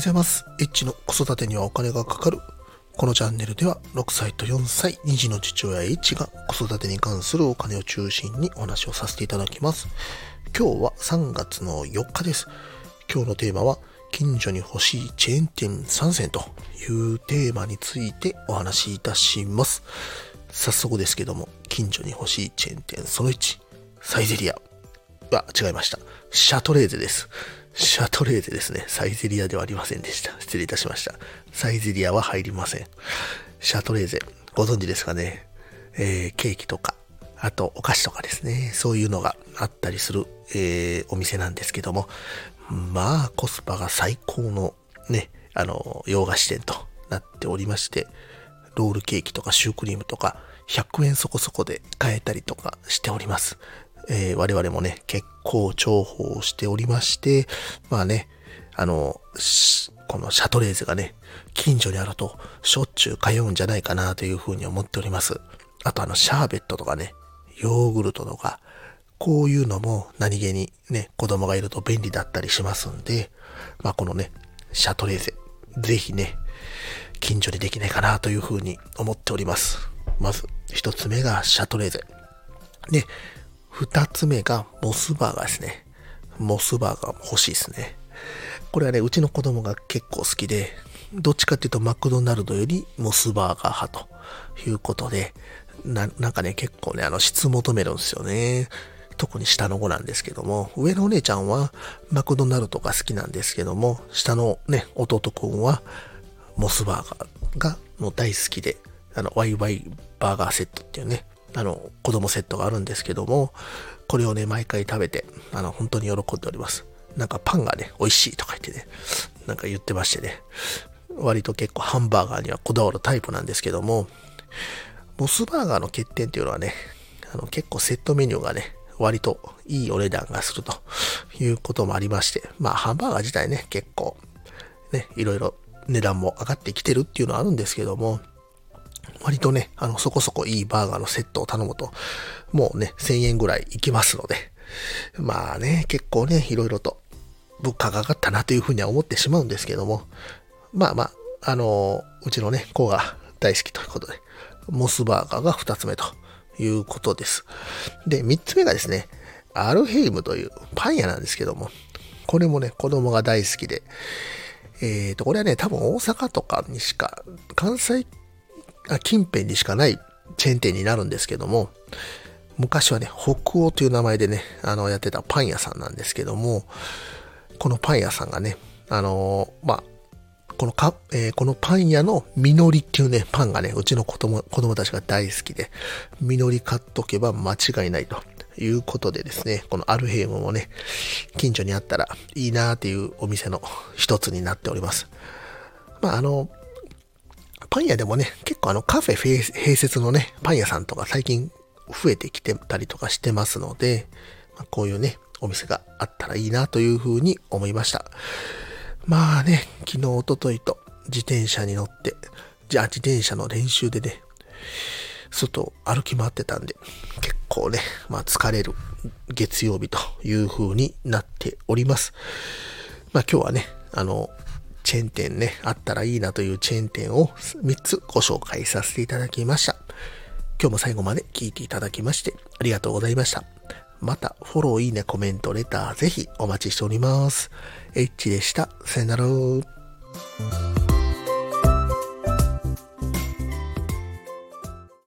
ございます。エッチの子育てにはお金がかかる。このチャンネルでは6歳と4歳、2児の父親エッチが子育てに関するお金を中心にお話をさせていただきます。今日は3月の4日です。今日のテーマは近所に欲しいチェーン店参戦というテーマについてお話しいたします。早速ですけども、近所に欲しいチェーン店その1、サイゼリア。あ、違いました。シャトレーゼです。シャトレーゼですね。サイゼリアではありませんでした。失礼いたしました。サイゼリアは入りません。シャトレーゼ、ご存知ですかね？えー、ケーキとか、あとお菓子とかですね。そういうのがあったりする、えー、お店なんですけども、まあ、コスパが最高のね、あの、洋菓子店となっておりまして、ロールケーキとかシュークリームとか、100円そこそこで買えたりとかしております。えー、我々もね、結構重宝しておりまして、まあね、あの、このシャトレーゼがね、近所にあるとしょっちゅう通うんじゃないかなというふうに思っております。あとあの、シャーベットとかね、ヨーグルトとか、こういうのも何気にね、子供がいると便利だったりしますんで、まあこのね、シャトレーゼ、ぜひね、近所にできないかなというふうに思っております。まず、一つ目がシャトレーゼ。で、二つ目がモスバーガーですね。モスバーガー欲しいですね。これはね、うちの子供が結構好きで、どっちかっていうとマクドナルドよりモスバーガー派ということで、な、なんかね、結構ね、あの質求めるんですよね。特に下の子なんですけども、上のお姉ちゃんはマクドナルドが好きなんですけども、下のね、弟くんはモスバーガーがもう大好きで、あの、ワイワイバーガーセットっていうね、あの、子供セットがあるんですけども、これをね、毎回食べて、あの、本当に喜んでおります。なんかパンがね、美味しいとか言ってね、なんか言ってましてね、割と結構ハンバーガーにはこだわるタイプなんですけども、モスバーガーの欠点っていうのはね、あの、結構セットメニューがね、割といいお値段がするということもありまして、まあ、ハンバーガー自体ね、結構、ね、いろいろ値段も上がってきてるっていうのはあるんですけども、割とね、あの、そこそこいいバーガーのセットを頼むと、もうね、1000円ぐらいいきますので、まあね、結構ね、いろいろと物価が上がったなというふうには思ってしまうんですけども、まあまあ、あの、うちのね、子が大好きということで、モスバーガーが2つ目ということです。で、3つ目がですね、アルヘイムというパン屋なんですけども、これもね、子供が大好きで、えっ、ー、と、これはね、多分大阪とかにしか、関西近辺にしかないチェーン店になるんですけども、昔はね、北欧という名前でね、あの、やってたパン屋さんなんですけども、このパン屋さんがね、あのまあ、このか、えー、このパン屋の実りっていうね、パンがね、うちの子供、子供たちが大好きで、実り買っとけば間違いないということでですね、このアルヘイムもね、近所にあったらいいなーっていうお店の一つになっております。まあ、あの、パン屋でもね、結構あのカフェ併設のね、パン屋さんとか最近増えてきてたりとかしてますので、まあ、こういうね、お店があったらいいなというふうに思いました。まあね、昨日、おとといと自転車に乗って、じゃあ自転車の練習でね、外歩き回ってたんで、結構ね、まあ疲れる月曜日という風になっております。まあ今日はね、あの、チェーン店ね、あったらいいなというチェーン店を3つご紹介させていただきました。今日も最後まで聞いていただきましてありがとうございました。また、フォロー、いいね、コメント、レター、ぜひお待ちしております。H でした。さよなら。